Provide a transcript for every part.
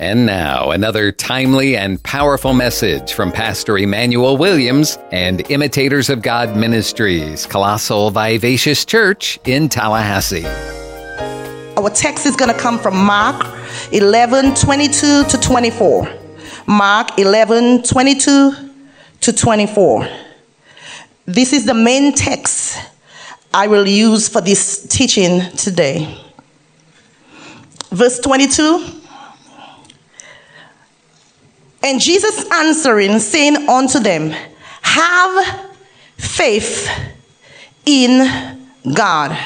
And now, another timely and powerful message from Pastor Emmanuel Williams and Imitators of God Ministries, Colossal Vivacious Church in Tallahassee. Our text is going to come from Mark 11 22 to 24. Mark 11 22 to 24. This is the main text I will use for this teaching today. Verse 22 and Jesus answering, saying unto them, Have faith in God.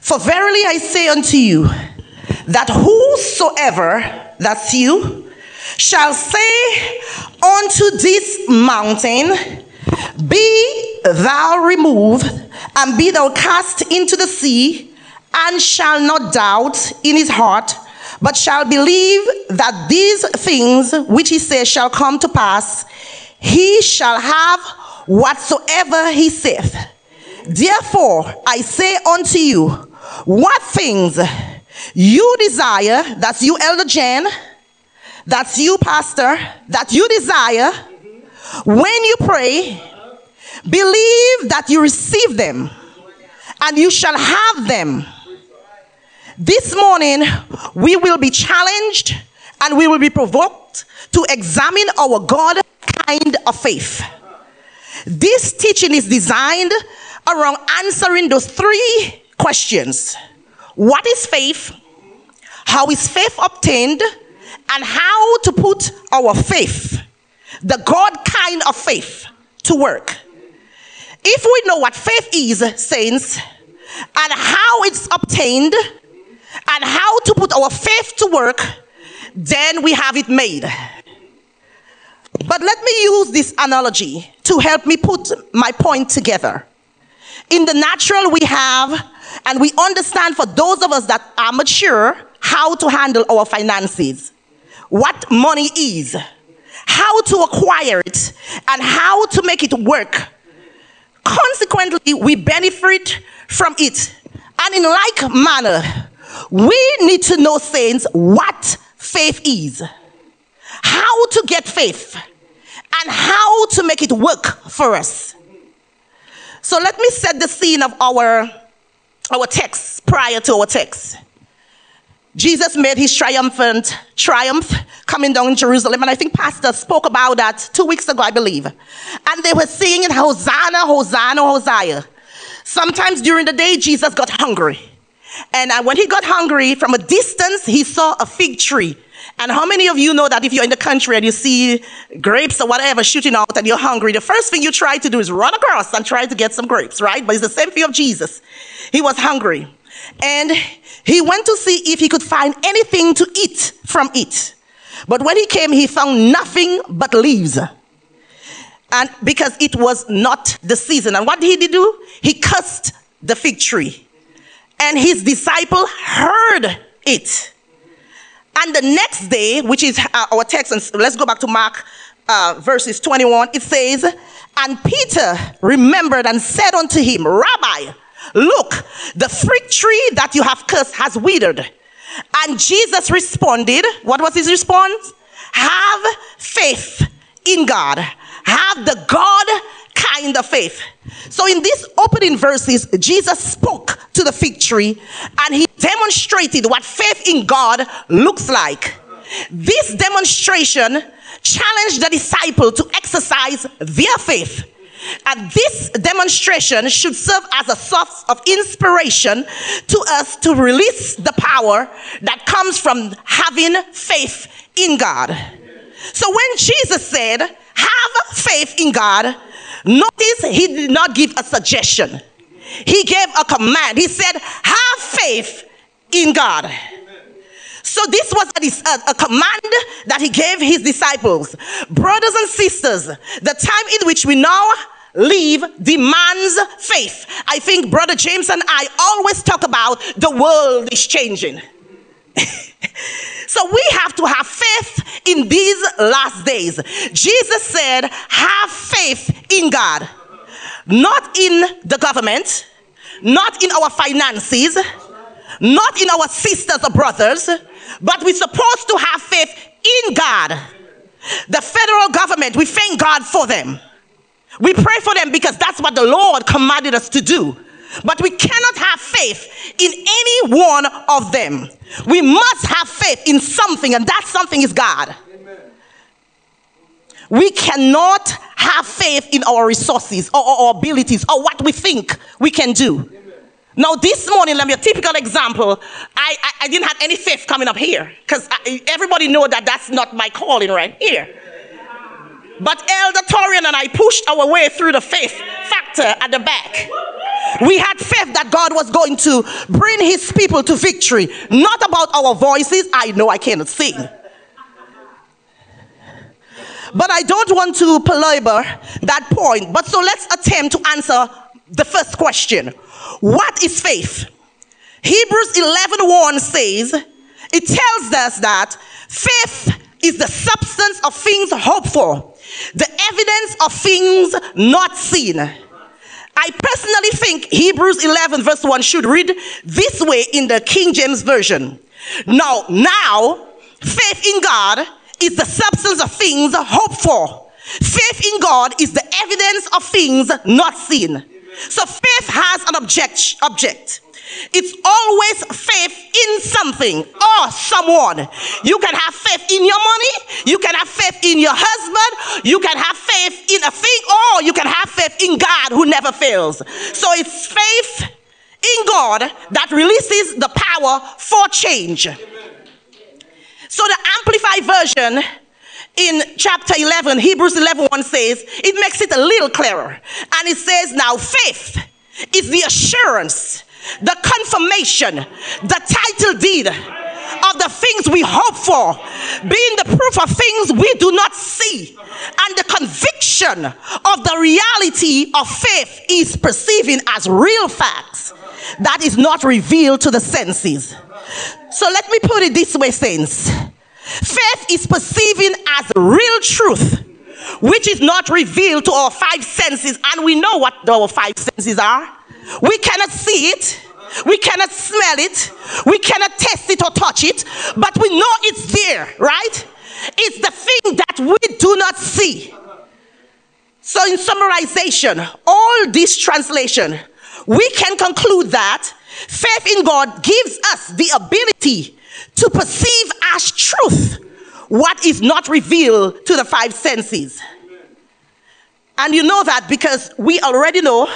For verily I say unto you, that whosoever, that's you, shall say unto this mountain, Be thou removed, and be thou cast into the sea, and shall not doubt in his heart, but shall believe that these things which he says shall come to pass, he shall have whatsoever he saith. Therefore, I say unto you, what things you desire, that's you, Elder Jen, that's you, Pastor, that you desire, when you pray, believe that you receive them, and you shall have them this morning, we will be challenged and we will be provoked to examine our God kind of faith. This teaching is designed around answering those three questions What is faith? How is faith obtained? And how to put our faith, the God kind of faith, to work. If we know what faith is, saints, and how it's obtained, and how to put our faith to work, then we have it made. But let me use this analogy to help me put my point together. In the natural, we have, and we understand for those of us that are mature, how to handle our finances, what money is, how to acquire it, and how to make it work. Consequently, we benefit from it. And in like manner, we need to know, saints, what faith is, how to get faith, and how to make it work for us. So let me set the scene of our, our text prior to our text. Jesus made his triumphant triumph coming down in Jerusalem. And I think Pastor spoke about that two weeks ago, I believe. And they were singing Hosanna, Hosanna, Hosanna. Sometimes during the day, Jesus got hungry. And uh, when he got hungry, from a distance, he saw a fig tree. And how many of you know that if you're in the country and you see grapes or whatever shooting out and you're hungry, the first thing you try to do is run across and try to get some grapes, right? But it's the same thing of Jesus. He was hungry. And he went to see if he could find anything to eat from it. But when he came, he found nothing but leaves. And because it was not the season. And what did he do? He cursed the fig tree. And his disciple heard it. And the next day, which is our text, and let's go back to Mark uh, verses 21, it says, And Peter remembered and said unto him, Rabbi, look, the fig tree that you have cursed has withered. And Jesus responded, What was his response? Have faith in God. Have the God kind the faith. So in these opening verses, Jesus spoke to the fig tree and he demonstrated what faith in God looks like. This demonstration challenged the disciple to exercise their faith. And this demonstration should serve as a source of inspiration to us to release the power that comes from having faith in God. So when Jesus said, have faith in God, Notice he did not give a suggestion. He gave a command. He said, have faith in God. So this was a, a, command that he gave his disciples. Brothers and sisters, the time in which we now live demands faith. I think Brother James and I always talk about the world is changing. so we have to have faith in these last days. Jesus said, have faith in God, not in the government, not in our finances, not in our sisters or brothers, but we're supposed to have faith in God. The federal government, we thank God for them. We pray for them because that's what the Lord commanded us to do. But we cannot have faith in any one of them. We must have faith in something, and that something is God. Amen. We cannot have faith in our resources or our abilities or what we think we can do. Now, this morning, let me a typical example. I, I, I didn't have any faith coming up here because everybody know that that's not my calling right here. But Elder Torian and I pushed our way through the faith factor at the back. We had faith that God was going to bring his people to victory, not about our voices. I know I cannot sing. But I don't want to belabor that point. But so let's attempt to answer the first question What is faith? Hebrews 11 1 says, it tells us that faith is the substance of things hoped for, the evidence of things not seen. I personally think Hebrews 11 verse 1 should read this way in the King James Version. Now, now, faith in God is the substance of things hoped for. Faith in God is the evidence of things not seen. So faith has an object, object. It's always faith in something or someone. You can have faith in your money, you can have faith in your husband, you can have faith in a thing, or you can have faith in God who never fails. So it's faith in God that releases the power for change. So the amplified version in chapter 11, Hebrews 11 1 says, it makes it a little clearer. And it says, now faith is the assurance, the confirmation, the title deed of the things we hope for, being the proof of things we do not see, and the conviction of the reality of faith is perceiving as real facts that is not revealed to the senses. So let me put it this way, saints. Faith is perceiving as real truth, which is not revealed to our five senses, and we know what our five senses are. We cannot see it, we cannot smell it, we cannot taste it or touch it, but we know it's there, right? It's the thing that we do not see. So, in summarization, all this translation, we can conclude that faith in God gives us the ability to perceive as truth what is not revealed to the five senses. And you know that because we already know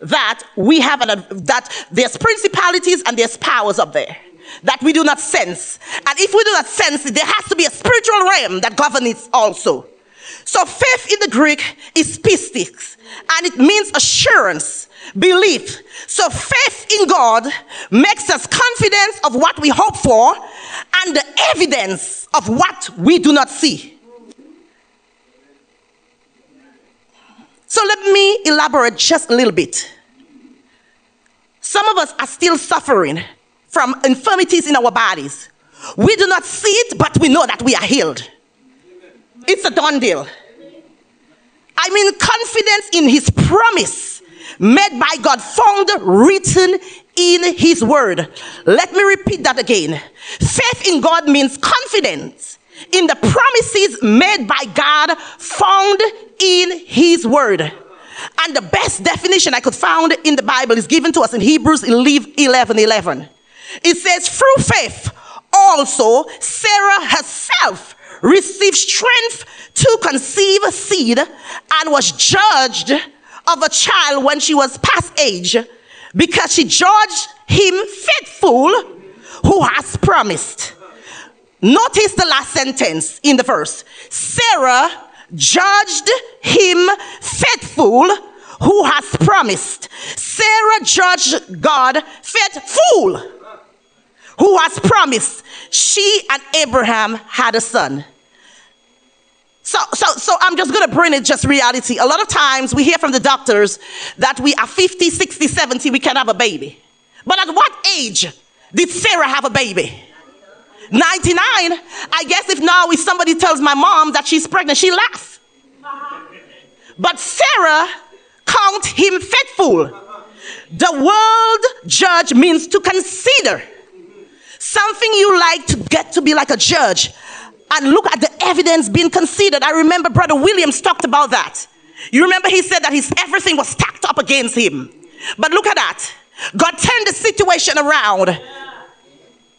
that we have an, that there's principalities and there's powers up there that we do not sense. And if we do not sense it, there has to be a spiritual realm that governs also. So faith in the Greek is pistis, and it means assurance, belief. So faith in God makes us confident of what we hope for and the evidence of what we do not see. So let me elaborate just a little bit. Some of us are still suffering from infirmities in our bodies. We do not see it, but we know that we are healed. It's a done deal. I mean, confidence in his promise made by God, found written in his word. Let me repeat that again. Faith in God means confidence in the promises made by God, found in his word. And the best definition I could find in the Bible is given to us in Hebrews 11 11. It says, through faith, also Sarah herself received strength to conceive a seed and was judged of a child when she was past age because she judged him faithful who has promised. Notice the last sentence in the verse. Sarah judged him faithful who has promised. Sarah judged God faithful who has promised. She and Abraham had a son. So, so, so I'm just going to bring it just reality. A lot of times we hear from the doctors that we are 50, 60, 70, we can have a baby. But at what age did Sarah have a baby? 99. I guess if now if somebody tells my mom that she's pregnant, she laughs. But Sarah count him faithful. The word judge means to consider something you like to get to be like a judge and look at the evidence being considered. I remember Brother Williams talked about that. You remember he said that his everything was stacked up against him. But look at that. God turned the situation around.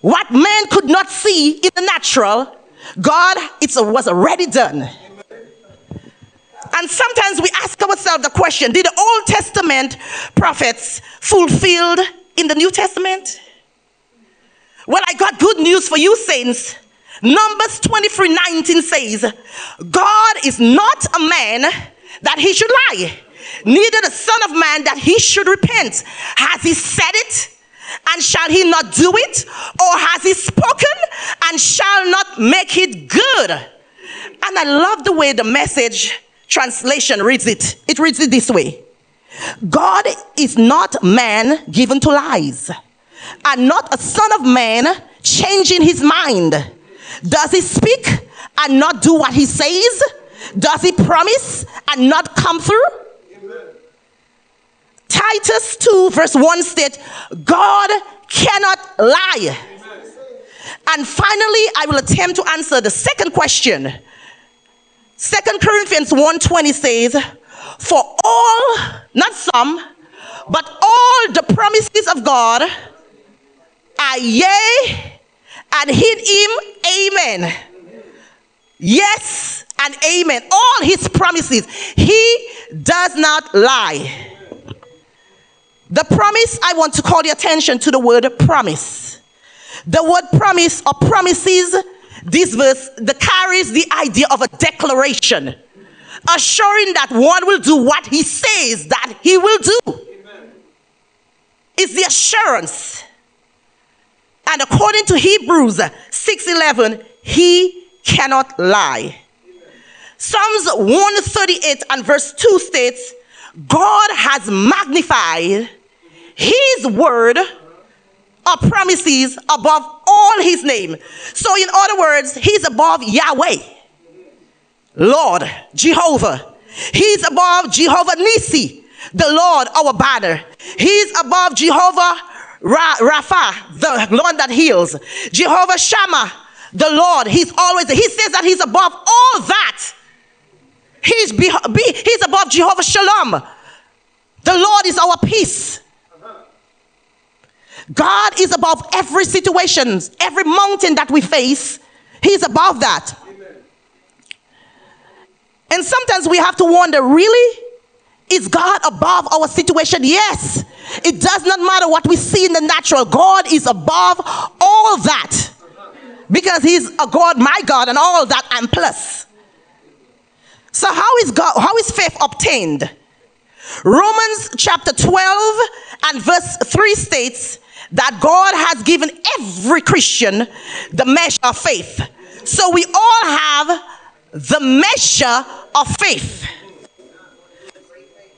What man could not see in the natural, God, it was already done. And sometimes we ask ourselves the question Did the Old Testament prophets fulfilled in the New Testament? Well, I got good news for you, saints. Numbers 23 19 says, God is not a man that he should lie, neither the Son of Man that he should repent. Has he said it? And shall he not do it? Or has he spoken and shall not make it good? And I love the way the message translation reads it. It reads it this way God is not man given to lies, and not a son of man changing his mind. Does he speak and not do what he says? Does he promise and not come through? Titus 2, verse 1 states, God cannot lie. And finally, I will attempt to answer the second question. Second Corinthians 1:20 says, For all, not some, but all the promises of God are yea and hit him amen. Yes and amen. All his promises. He does not lie. The promise, I want to call the attention to the word promise. The word promise or promises, this verse that carries the idea of a declaration, assuring that one will do what he says that he will do. Amen. It's the assurance. And according to Hebrews 6:11, he cannot lie. Psalms 138 and verse 2 states, God has magnified his word or promises above all his name. So, in other words, he's above Yahweh, Lord, Jehovah. He's above Jehovah Nisi, the Lord, our banner. He's above Jehovah Ra- Rapha, the Lord that heals. Jehovah Shammah, the Lord. He's always, he says that he's above all that. He's, be, be, he's above Jehovah Shalom. The Lord is our peace. God is above every situation, every mountain that we face. He's above that. Amen. And sometimes we have to wonder really? Is God above our situation? Yes. It does not matter what we see in the natural. God is above all that. Because He's a God, my God, and all that and plus. So how is God, how is faith obtained? Romans chapter 12 and verse 3 states that God has given every Christian the measure of faith. So we all have the measure of faith.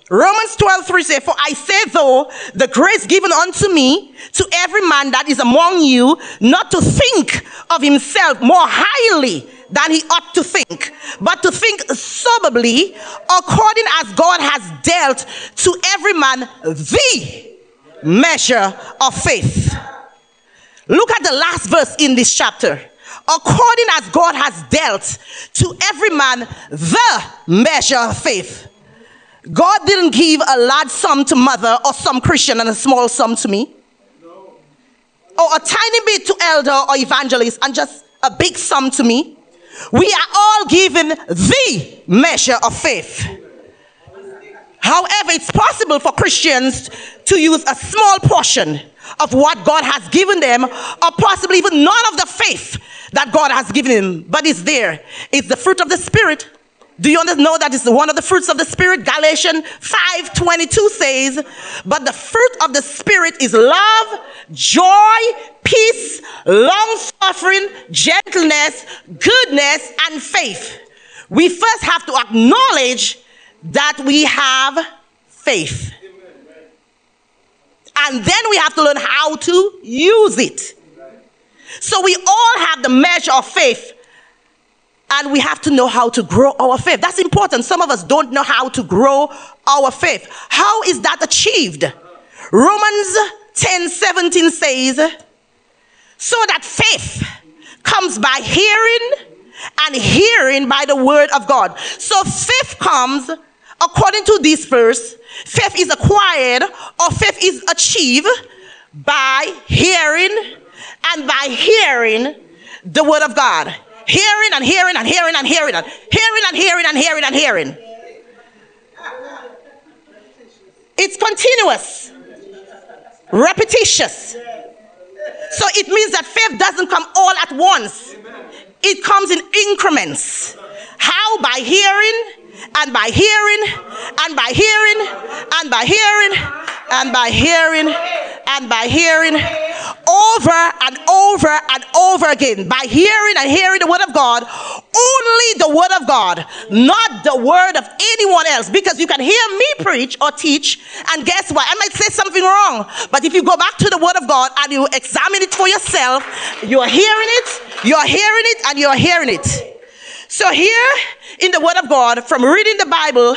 Romans 12, 3 says, For I say, though, the grace given unto me, to every man that is among you, not to think of himself more highly than he ought to think, but to think soberly, according as God has dealt to every man the measure of faith. Look at the last verse in this chapter. According as God has dealt to every man the measure of faith. God didn't give a large sum to mother or some Christian and a small sum to me. Or a tiny bit to elder or evangelist and just a big sum to me. We are all given the measure of faith. However, it's possible for Christians to use a small portion of what God has given them, or possibly even none of the faith that God has given them, but it's there. It's the fruit of the Spirit do you know that it's one of the fruits of the Spirit? Galatians 5:22 says, "But the fruit of the Spirit is love, joy, peace, long suffering, gentleness, goodness, and faith." We first have to acknowledge that we have faith. And then we have to learn how to use it. So we all have the measure of faith and we have to know how to grow our faith. That's important. Some of us don't know how to grow our faith. How is that achieved? Romans 10 17 says, So that faith comes by hearing and hearing by the word of God. So faith comes according to this verse. Faith is acquired or faith is achieved by hearing and by hearing the word of God. Hearing and hearing and hearing and hearing and hearing and hearing and hearing and hearing. It's continuous, repetitious. So it means that faith doesn't come all at once, it comes in increments. How? By hearing and by hearing and by hearing and by hearing and by hearing and by hearing over and over and over again. By hearing and hearing the word of God, only the word of God, not the word of anyone else. Because you can hear me preach or teach, and guess what? I might say something wrong. But if you go back to the word of God and you examine it for yourself, you're hearing it, you're hearing it, and you're hearing it. So, here in the word of God, from reading the Bible,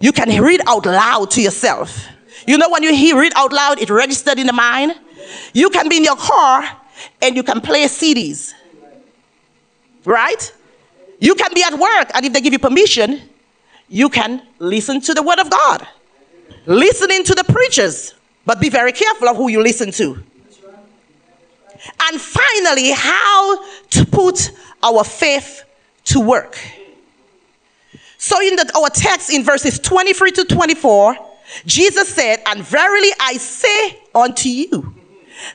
you can read out loud to yourself. You know, when you hear it out loud, it registered in the mind. You can be in your car and you can play CDs. Right? You can be at work, and if they give you permission, you can listen to the word of God. Listening to the preachers, but be very careful of who you listen to. And finally, how to put our faith to work. So, in the, our text in verses 23 to 24, Jesus said, And verily I say unto you,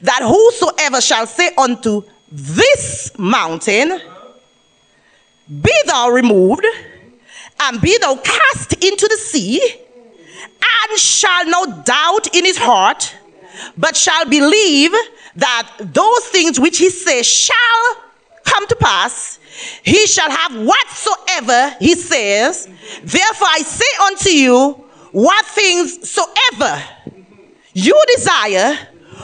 that whosoever shall say unto this mountain, Be thou removed, and be thou cast into the sea, and shall not doubt in his heart, but shall believe that those things which he says shall come to pass, he shall have whatsoever he says. Therefore I say unto you, what things soever you desire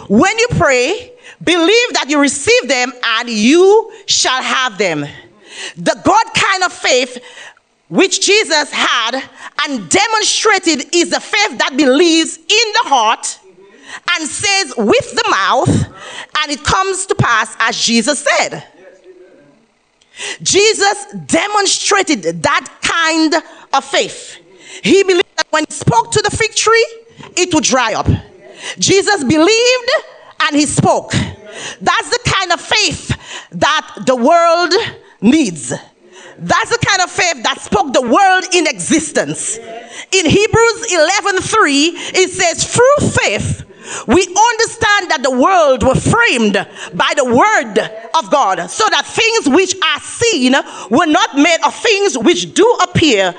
when you pray, believe that you receive them and you shall have them. The God kind of faith which Jesus had and demonstrated is the faith that believes in the heart and says with the mouth, and it comes to pass as Jesus said. Jesus demonstrated that kind of faith. He believed that when he spoke to the fig tree, it would dry up. Jesus believed and he spoke. That's the kind of faith that the world needs. That's the kind of faith that spoke the world in existence. In Hebrews 11:3, it says, "Through faith we understand that the world was framed by the word of God, so that things which are seen were not made of things which do appear."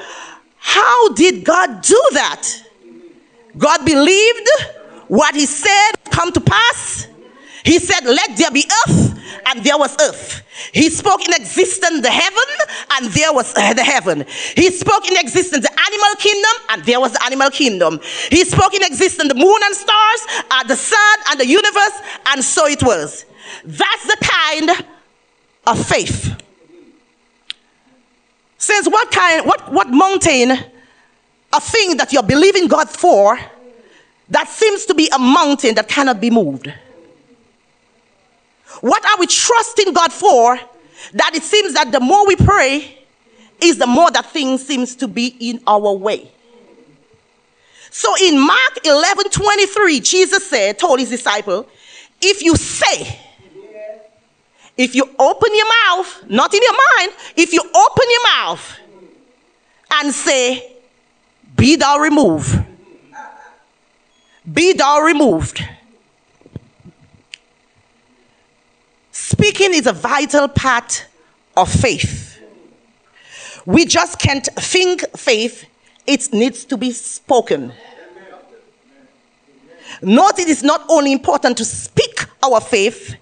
How did God do that? God believed what he said come to pass. He said, Let there be earth, and there was earth. He spoke in existence the heaven, and there was uh, the heaven. He spoke in existence the animal kingdom, and there was the animal kingdom. He spoke in existence the moon and stars, and the sun and the universe, and so it was. That's the kind of faith Since what kind, what, what mountain, a thing that you're believing God for, that seems to be a mountain that cannot be moved? What are we trusting God for that it seems that the more we pray, is the more that things seems to be in our way. So in Mark 11 23, Jesus said, told his disciple, if you say, if you open your mouth, not in your mind, if you open your mouth and say, Be thou removed, be thou removed. Speaking is a vital part of faith. We just can't think faith, it needs to be spoken. Note it is not only important to speak our faith,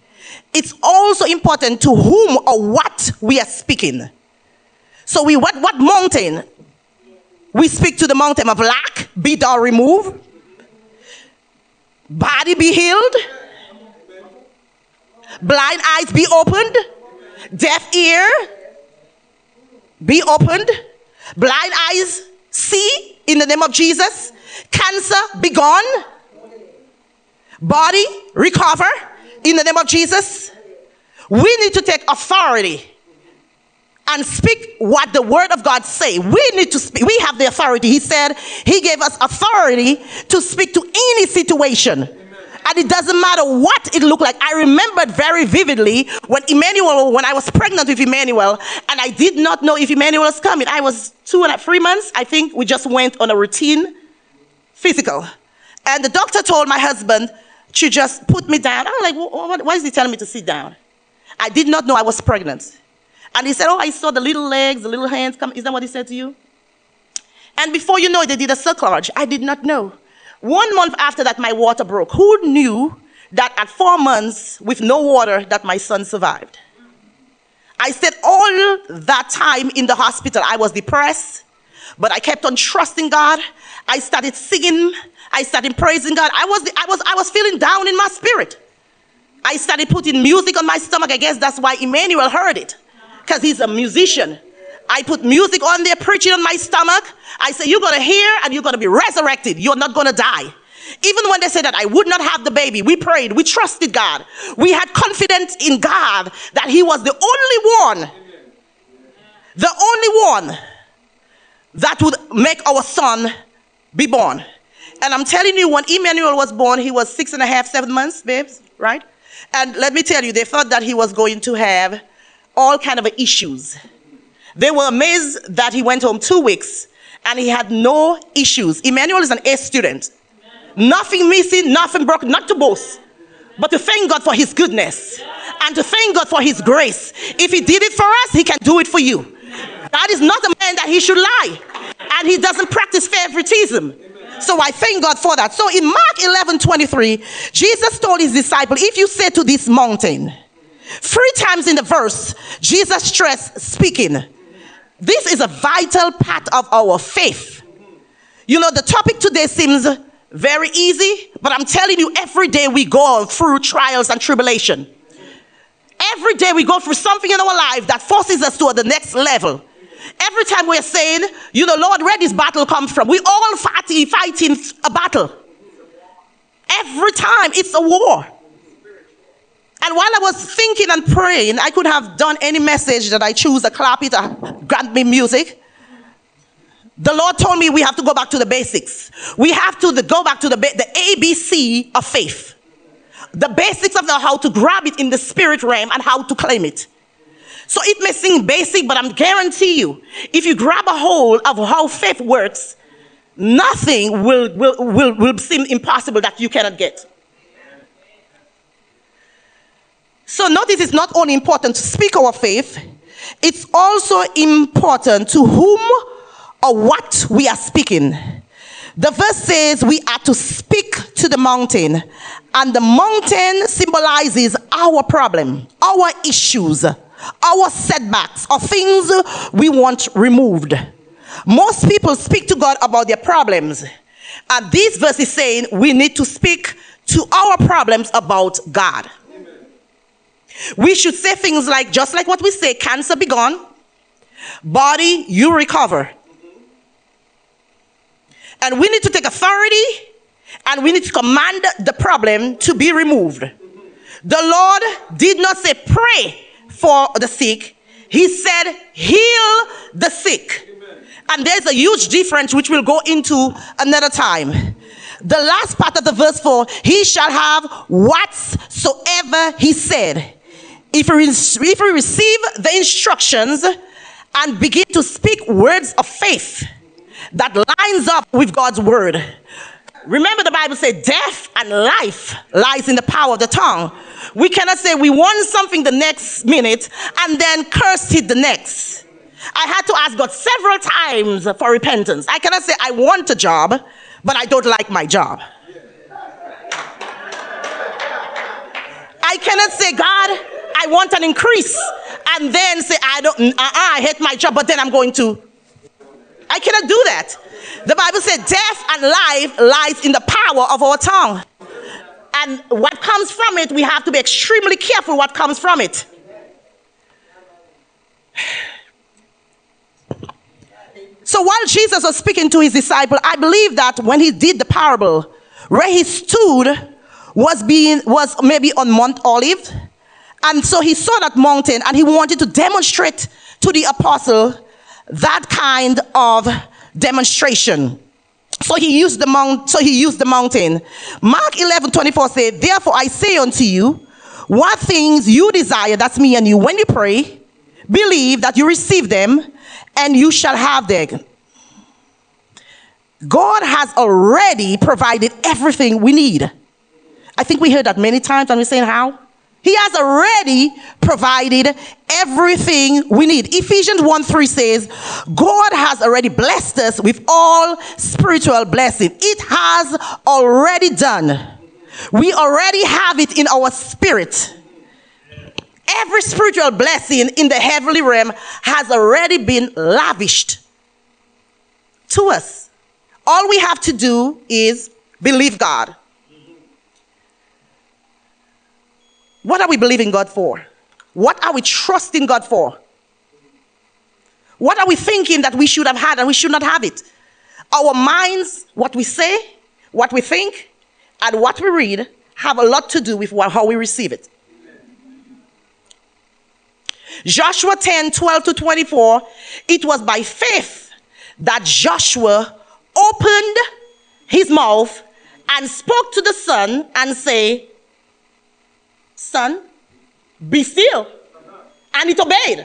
it's also important to whom or what we are speaking. So we what what mountain? We speak to the mountain of lack, be thou removed. Body be healed. Blind eyes be opened. Deaf ear be opened. Blind eyes see in the name of Jesus. Cancer be gone. Body recover in the name of Jesus. We need to take authority and speak what the word of God say. We need to speak. We have the authority. He said he gave us authority to speak to any situation. And it doesn't matter what it looked like. I remembered very vividly when Emmanuel, when I was pregnant with Emmanuel, and I did not know if Emmanuel was coming. I was two and a three months. I think we just went on a routine physical. And the doctor told my husband to just put me down. I'm like, why is he telling me to sit down? I did not know I was pregnant. And he said, Oh, I saw the little legs, the little hands come. Is that what he said to you? And before you know it, they did a cerclage. I did not know. One month after that, my water broke. Who knew that at four months with no water that my son survived? I said all that time in the hospital, I was depressed, but I kept on trusting God. I started singing. I started praising God. I was, I was, I was feeling down in my spirit. I started putting music on my stomach. I guess that's why Emmanuel heard it because he's a musician. I put music on there, preaching on my stomach. I say, You're going to hear and you're going to be resurrected. You're not going to die. Even when they said that I would not have the baby, we prayed, we trusted God. We had confidence in God that He was the only one, the only one that would make our son be born. And I'm telling you, when Emmanuel was born, he was six and a half, seven months, babes, right? And let me tell you, they thought that he was going to have all kind of issues. They were amazed that he went home two weeks and he had no issues. Emmanuel is an A student. Nothing missing, nothing broken, not to boast, but to thank God for his goodness and to thank God for his grace. If he did it for us, he can do it for you. God is not a man that he should lie, and he doesn't practice favoritism. So I thank God for that. So in Mark 11 23, Jesus told his disciple, If you say to this mountain, three times in the verse, Jesus stressed speaking. This is a vital part of our faith. You know, the topic today seems very easy, but I'm telling you, every day we go through trials and tribulation. Every day we go through something in our life that forces us to the next level. Every time we're saying, you know, Lord, where this battle comes from, we all fighting, fighting a battle. Every time it's a war. And while I was thinking and praying, I could have done any message that I choose, a clap it, a grant me music. The Lord told me we have to go back to the basics. We have to go back to the, the ABC of faith. The basics of the, how to grab it in the spirit realm and how to claim it. So it may seem basic, but I'm guarantee you, if you grab a hold of how faith works, nothing will, will, will, will seem impossible that you cannot get. So notice it's not only important to speak our faith, it's also important to whom or what we are speaking. The verse says we are to speak to the mountain, and the mountain symbolizes our problem, our issues our setbacks, or things we want removed. Most people speak to God about their problems. And this verse is saying we need to speak to our problems about God. We should say things like, just like what we say, cancer be gone, body, you recover. And we need to take authority and we need to command the problem to be removed. The Lord did not say, pray for the sick. He said, heal the sick. And there's a huge difference which we'll go into another time. The last part of the verse 4 He shall have whatsoever he said. If we, if we receive the instructions and begin to speak words of faith that lines up with God's word, Remember, the Bible said death and life lies in the power of the tongue. We cannot say we want something the next minute and then curse it the next. I had to ask God several times for repentance. I cannot say I want a job, but I don't like my job. I cannot say, God, I want an increase, and then say, I don't, uh-uh, I hate my job, but then I'm going to. I cannot do that. The Bible said death and life lies in the power of our tongue. And what comes from it, we have to be extremely careful what comes from it. So while Jesus was speaking to his disciple, I believe that when he did the parable, where he stood was being was maybe on Mount Olive, And so he saw that mountain and he wanted to demonstrate to the apostle that kind of demonstration. So he used the mount, so he used the mountain. Mark 11, 24 said, Therefore I say unto you, what things you desire, that's me and you, when you pray, believe that you receive them and you shall have them. God has already provided everything we need. I think we heard that many times and we're saying how? He has already provided everything we need. Ephesians 1 3 says, God has already blessed us with all spiritual blessing. It has already done. We already have it in our spirit. Every spiritual blessing in the heavenly realm has already been lavished to us. All we have to do is believe God. What are we believing God for? What are we trusting God for? What are we thinking that we should have had and we should not have it? Our minds, what we say, what we think, and what we read have a lot to do with how we receive it. Joshua 10 12 to 24, it was by faith that Joshua opened his mouth and spoke to the sun and say, Sun, be still. And it obeyed.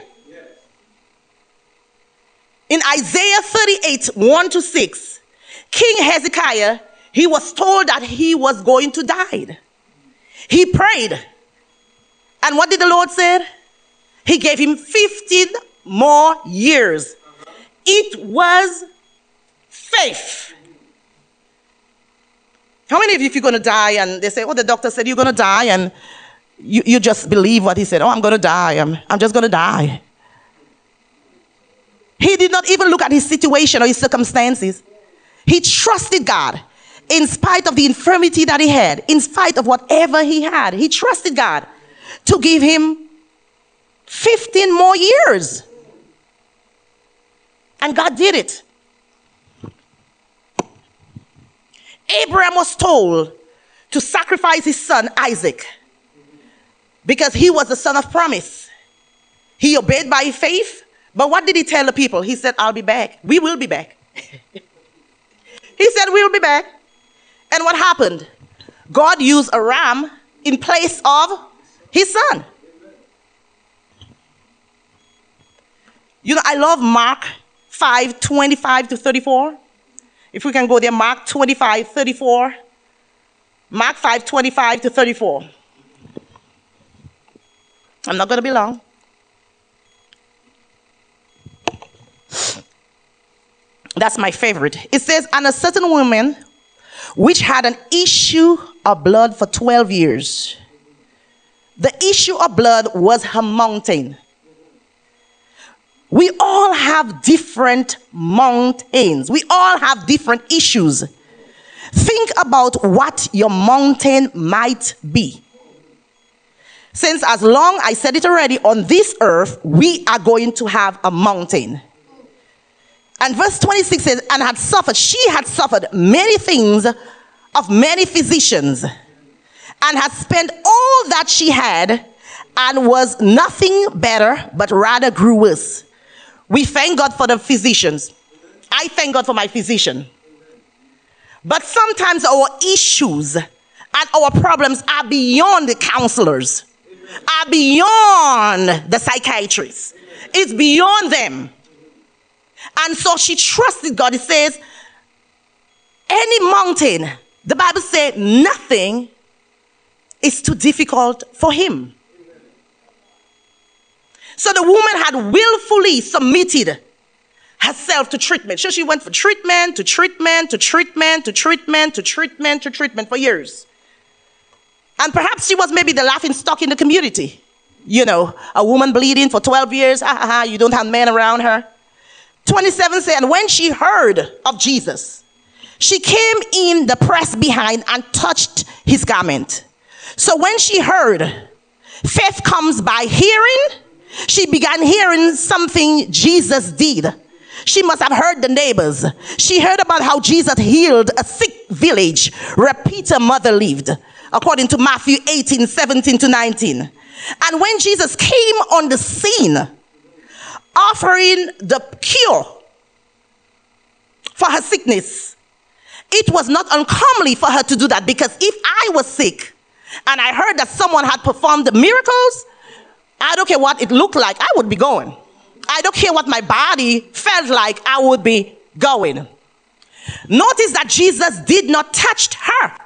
In Isaiah 38 1 to 6, King Hezekiah, he was told that he was going to die. He prayed. And what did the Lord say? He gave him 15 more years. It was faith. How many of you, if you're going to die and they say, oh, the doctor said you're going to die, and you, you just believe what he said, oh, I'm going to die, I'm, I'm just going to die. He did not even look at his situation or his circumstances. He trusted God in spite of the infirmity that he had, in spite of whatever he had. He trusted God to give him 15 more years. And God did it. Abraham was told to sacrifice his son Isaac because he was the son of promise. He obeyed by faith, but what did he tell the people? He said, I'll be back. We will be back. he said, We'll be back. And what happened? God used a ram in place of his son. You know, I love Mark 5 25 to 34. If we can go there, Mark 25 34. Mark 5 25 to 34. I'm not going to be long. That's my favorite. It says, And a certain woman which had an issue of blood for 12 years. The issue of blood was her mountain. We all have different mountains. We all have different issues. Think about what your mountain might be. Since, as long I said it already, on this earth, we are going to have a mountain. And verse 26 says, and had suffered, she had suffered many things of many physicians, and had spent all that she had, and was nothing better, but rather grew worse. We thank God for the physicians. I thank God for my physician. But sometimes our issues and our problems are beyond the counselors, are beyond the psychiatrists. It's beyond them. And so she trusted God. It says, any mountain, the Bible said, nothing is too difficult for him. So the woman had willfully submitted herself to treatment. So she went for treatment, to treatment, to treatment, to treatment, to treatment, to treatment for years. And perhaps she was maybe the laughing stock in the community. You know, a woman bleeding for 12 years, ha ha ha, you don't have men around her. 27 said, and when she heard of Jesus, she came in the press behind and touched his garment. So when she heard, faith comes by hearing she began hearing something Jesus did. She must have heard the neighbors. She heard about how Jesus healed a sick village where Peter's mother lived, according to Matthew 18 17 to 19. And when Jesus came on the scene, offering the cure for her sickness, it was not uncommonly for her to do that because if I was sick and I heard that someone had performed the miracles, I don't care what it looked like, I would be going. I don't care what my body felt like, I would be going. Notice that Jesus did not touch her.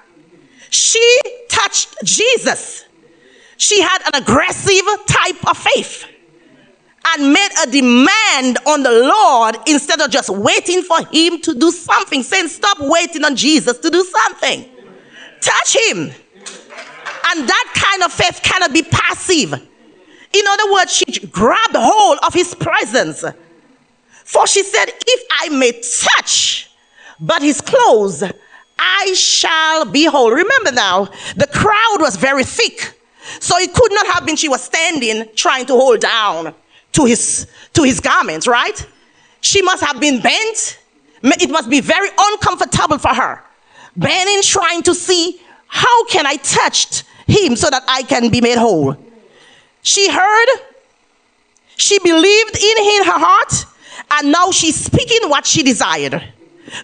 She touched Jesus. She had an aggressive type of faith and made a demand on the Lord instead of just waiting for him to do something, saying, Stop waiting on Jesus to do something. Touch him. And that kind of faith cannot be passive. In other words, she grabbed hold of his presence. For she said, If I may touch but his clothes, I shall be whole. Remember now, the crowd was very thick. So it could not have been she was standing trying to hold down to his, to his garments, right? She must have been bent. It must be very uncomfortable for her. Bending, trying to see how can I touch him so that I can be made whole. She heard, she believed in, in her heart, and now she's speaking what she desired.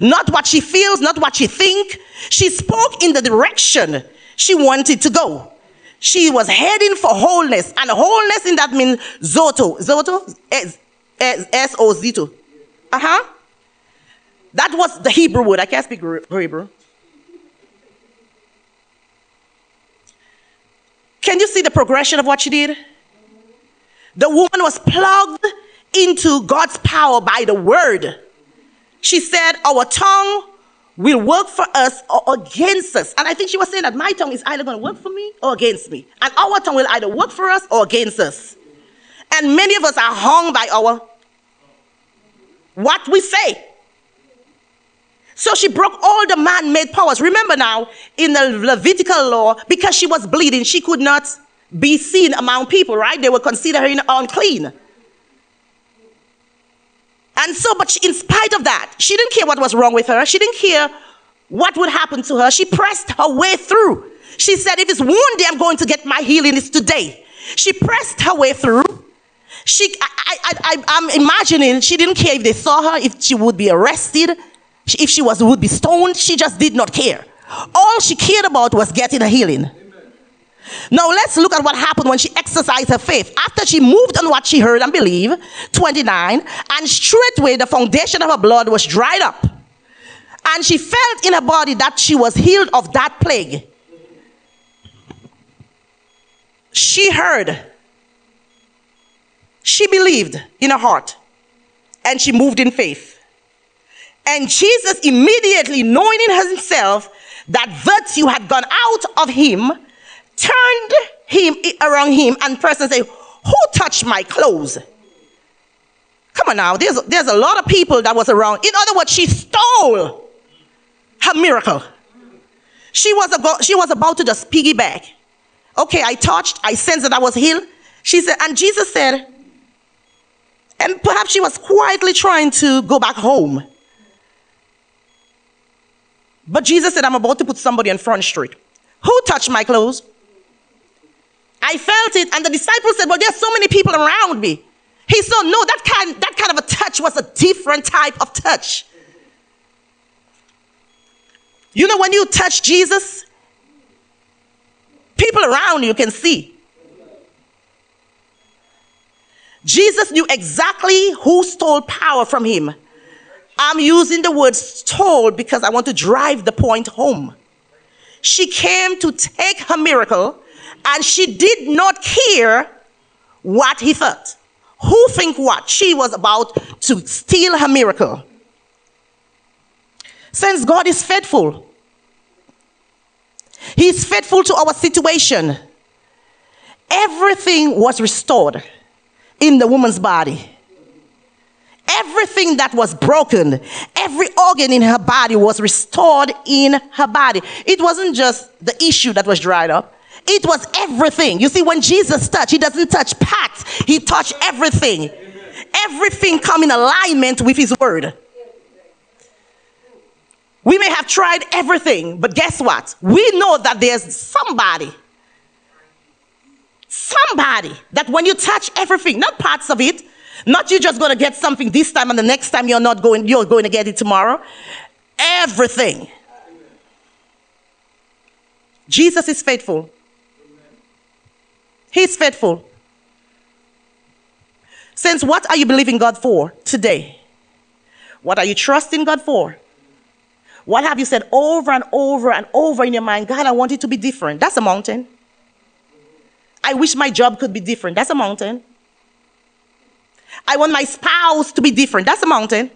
Not what she feels, not what she think. She spoke in the direction she wanted to go. She was heading for wholeness, and wholeness in that means sozo. Sozo? S-O-Z-O. Uh-huh. That was the Hebrew word. I can't speak Hebrew. Can you see the progression of what she did? The woman was plugged into God's power by the word. She said, Our tongue will work for us or against us. And I think she was saying that my tongue is either going to work for me or against me. And our tongue will either work for us or against us. And many of us are hung by our what we say. So she broke all the man made powers. Remember now, in the Levitical law, because she was bleeding, she could not be seen among people, right? They were considering unclean. And so, but she, in spite of that, she didn't care what was wrong with her. She didn't care what would happen to her. She pressed her way through. She said, if it's one day I'm going to get my healing, it's today. She pressed her way through. She, I, I, I, I'm imagining she didn't care if they saw her, if she would be arrested, if she was would be stoned. She just did not care. All she cared about was getting a healing. Now let's look at what happened when she exercised her faith. After she moved on what she heard and believed, 29, and straightway the foundation of her blood was dried up. And she felt in her body that she was healed of that plague. She heard. She believed in her heart. And she moved in faith. And Jesus immediately knowing in himself that virtue had gone out of him, turned him around him and person say, who touched my clothes? Come on now, there's, there's a lot of people that was around. In other words, she stole her miracle. She was, a, she was about to just piggyback. Okay, I touched, I sensed that I was healed. She said, and Jesus said, and perhaps she was quietly trying to go back home. But Jesus said, I'm about to put somebody on Front Street. Who touched my clothes? I felt it, and the disciples said, Well, there's so many people around me. He said, No, that kind, that kind of a touch was a different type of touch. You know, when you touch Jesus, people around you can see. Jesus knew exactly who stole power from him. I'm using the word stole because I want to drive the point home. She came to take her miracle and she did not care what he thought. Who think what? She was about to steal her miracle. Since God is faithful, He is faithful to our situation. Everything was restored in the woman's body. Everything that was broken, every organ in her body was restored in her body. It wasn't just the issue that was dried up, it was everything. You see, when Jesus touched, he doesn't touch parts, he touched everything. Everything come in alignment with his word. We may have tried everything, but guess what? We know that there's somebody, Somebody that when you touch everything, not parts of it, not you just to get something this time and the next time you're not going, you're going to get it tomorrow. Everything. Jesus is faithful. He's faithful. Since what are you believing God for today? What are you trusting God for? What have you said over and over and over in your mind? God, I want it to be different. That's a mountain. I wish my job could be different. That's a mountain. I want my spouse to be different. That's a mountain.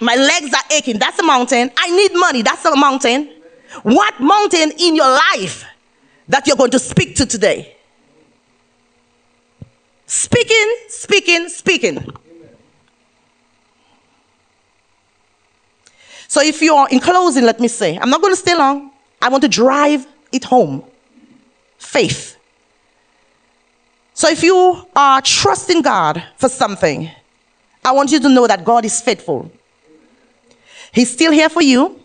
My legs are aching. That's a mountain. I need money. That's a mountain. What mountain in your life that you're going to speak to today? Speaking, speaking, speaking. So, if you're in closing, let me say, I'm not going to stay long. I want to drive it home. Faith. So, if you are trusting God for something, I want you to know that God is faithful. He's still here for you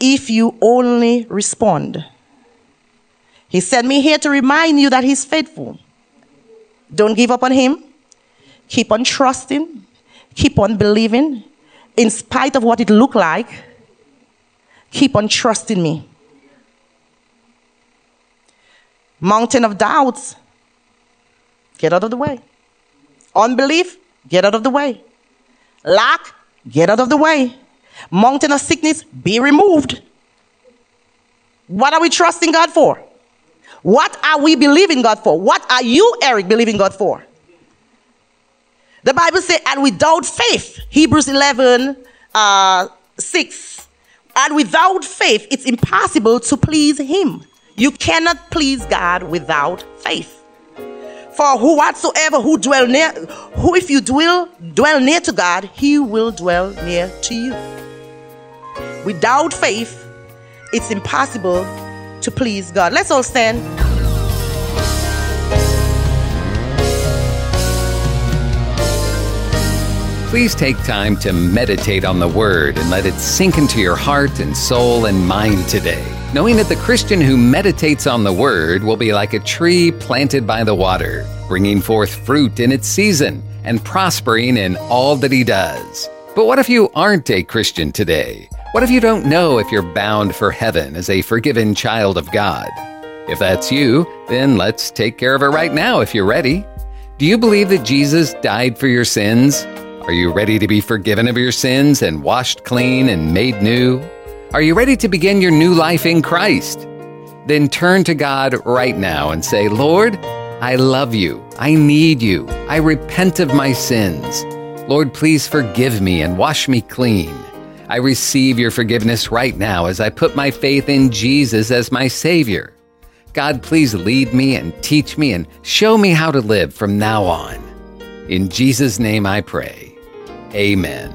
if you only respond. He sent me here to remind you that He's faithful. Don't give up on Him. Keep on trusting. Keep on believing in spite of what it looked like, keep on trusting me. Mountain of doubts, get out of the way. Unbelief, get out of the way. Lack, get out of the way. Mountain of sickness, be removed. What are we trusting God for? What are we believing God for? What are you, Eric, believing God for? The Bible says, and without faith, Hebrews 11, uh, 6, and without faith, it's impossible to please Him. You cannot please God without faith. For who whatsoever who dwell near, who if you dwell dwell near to God, He will dwell near to you. Without faith, it's impossible to please God. Let's all stand. Please take time to meditate on the Word and let it sink into your heart and soul and mind today, knowing that the Christian who meditates on the Word will be like a tree planted by the water, bringing forth fruit in its season and prospering in all that he does. But what if you aren't a Christian today? What if you don't know if you're bound for heaven as a forgiven child of God? If that's you, then let's take care of it right now if you're ready. Do you believe that Jesus died for your sins? Are you ready to be forgiven of your sins and washed clean and made new? Are you ready to begin your new life in Christ? Then turn to God right now and say, Lord, I love you. I need you. I repent of my sins. Lord, please forgive me and wash me clean. I receive your forgiveness right now as I put my faith in Jesus as my Savior. God, please lead me and teach me and show me how to live from now on. In Jesus' name I pray. Amen.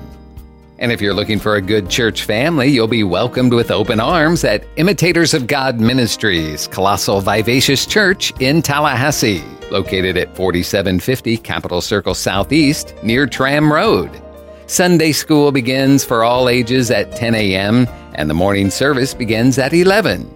And if you're looking for a good church family, you'll be welcomed with open arms at Imitators of God Ministries, Colossal Vivacious Church in Tallahassee, located at 4750 Capital Circle Southeast near Tram Road. Sunday school begins for all ages at 10 a.m., and the morning service begins at 11.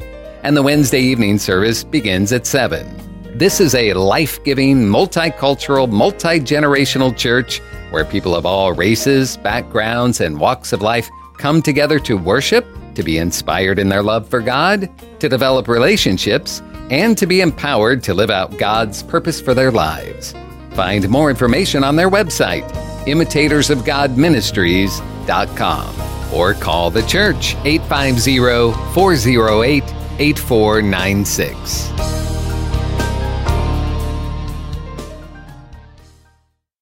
And the Wednesday evening service begins at 7. This is a life giving, multicultural, multi generational church where people of all races, backgrounds, and walks of life come together to worship, to be inspired in their love for God, to develop relationships, and to be empowered to live out God's purpose for their lives. Find more information on their website, imitatorsofgodministries.com, or call the church 850 408 8496.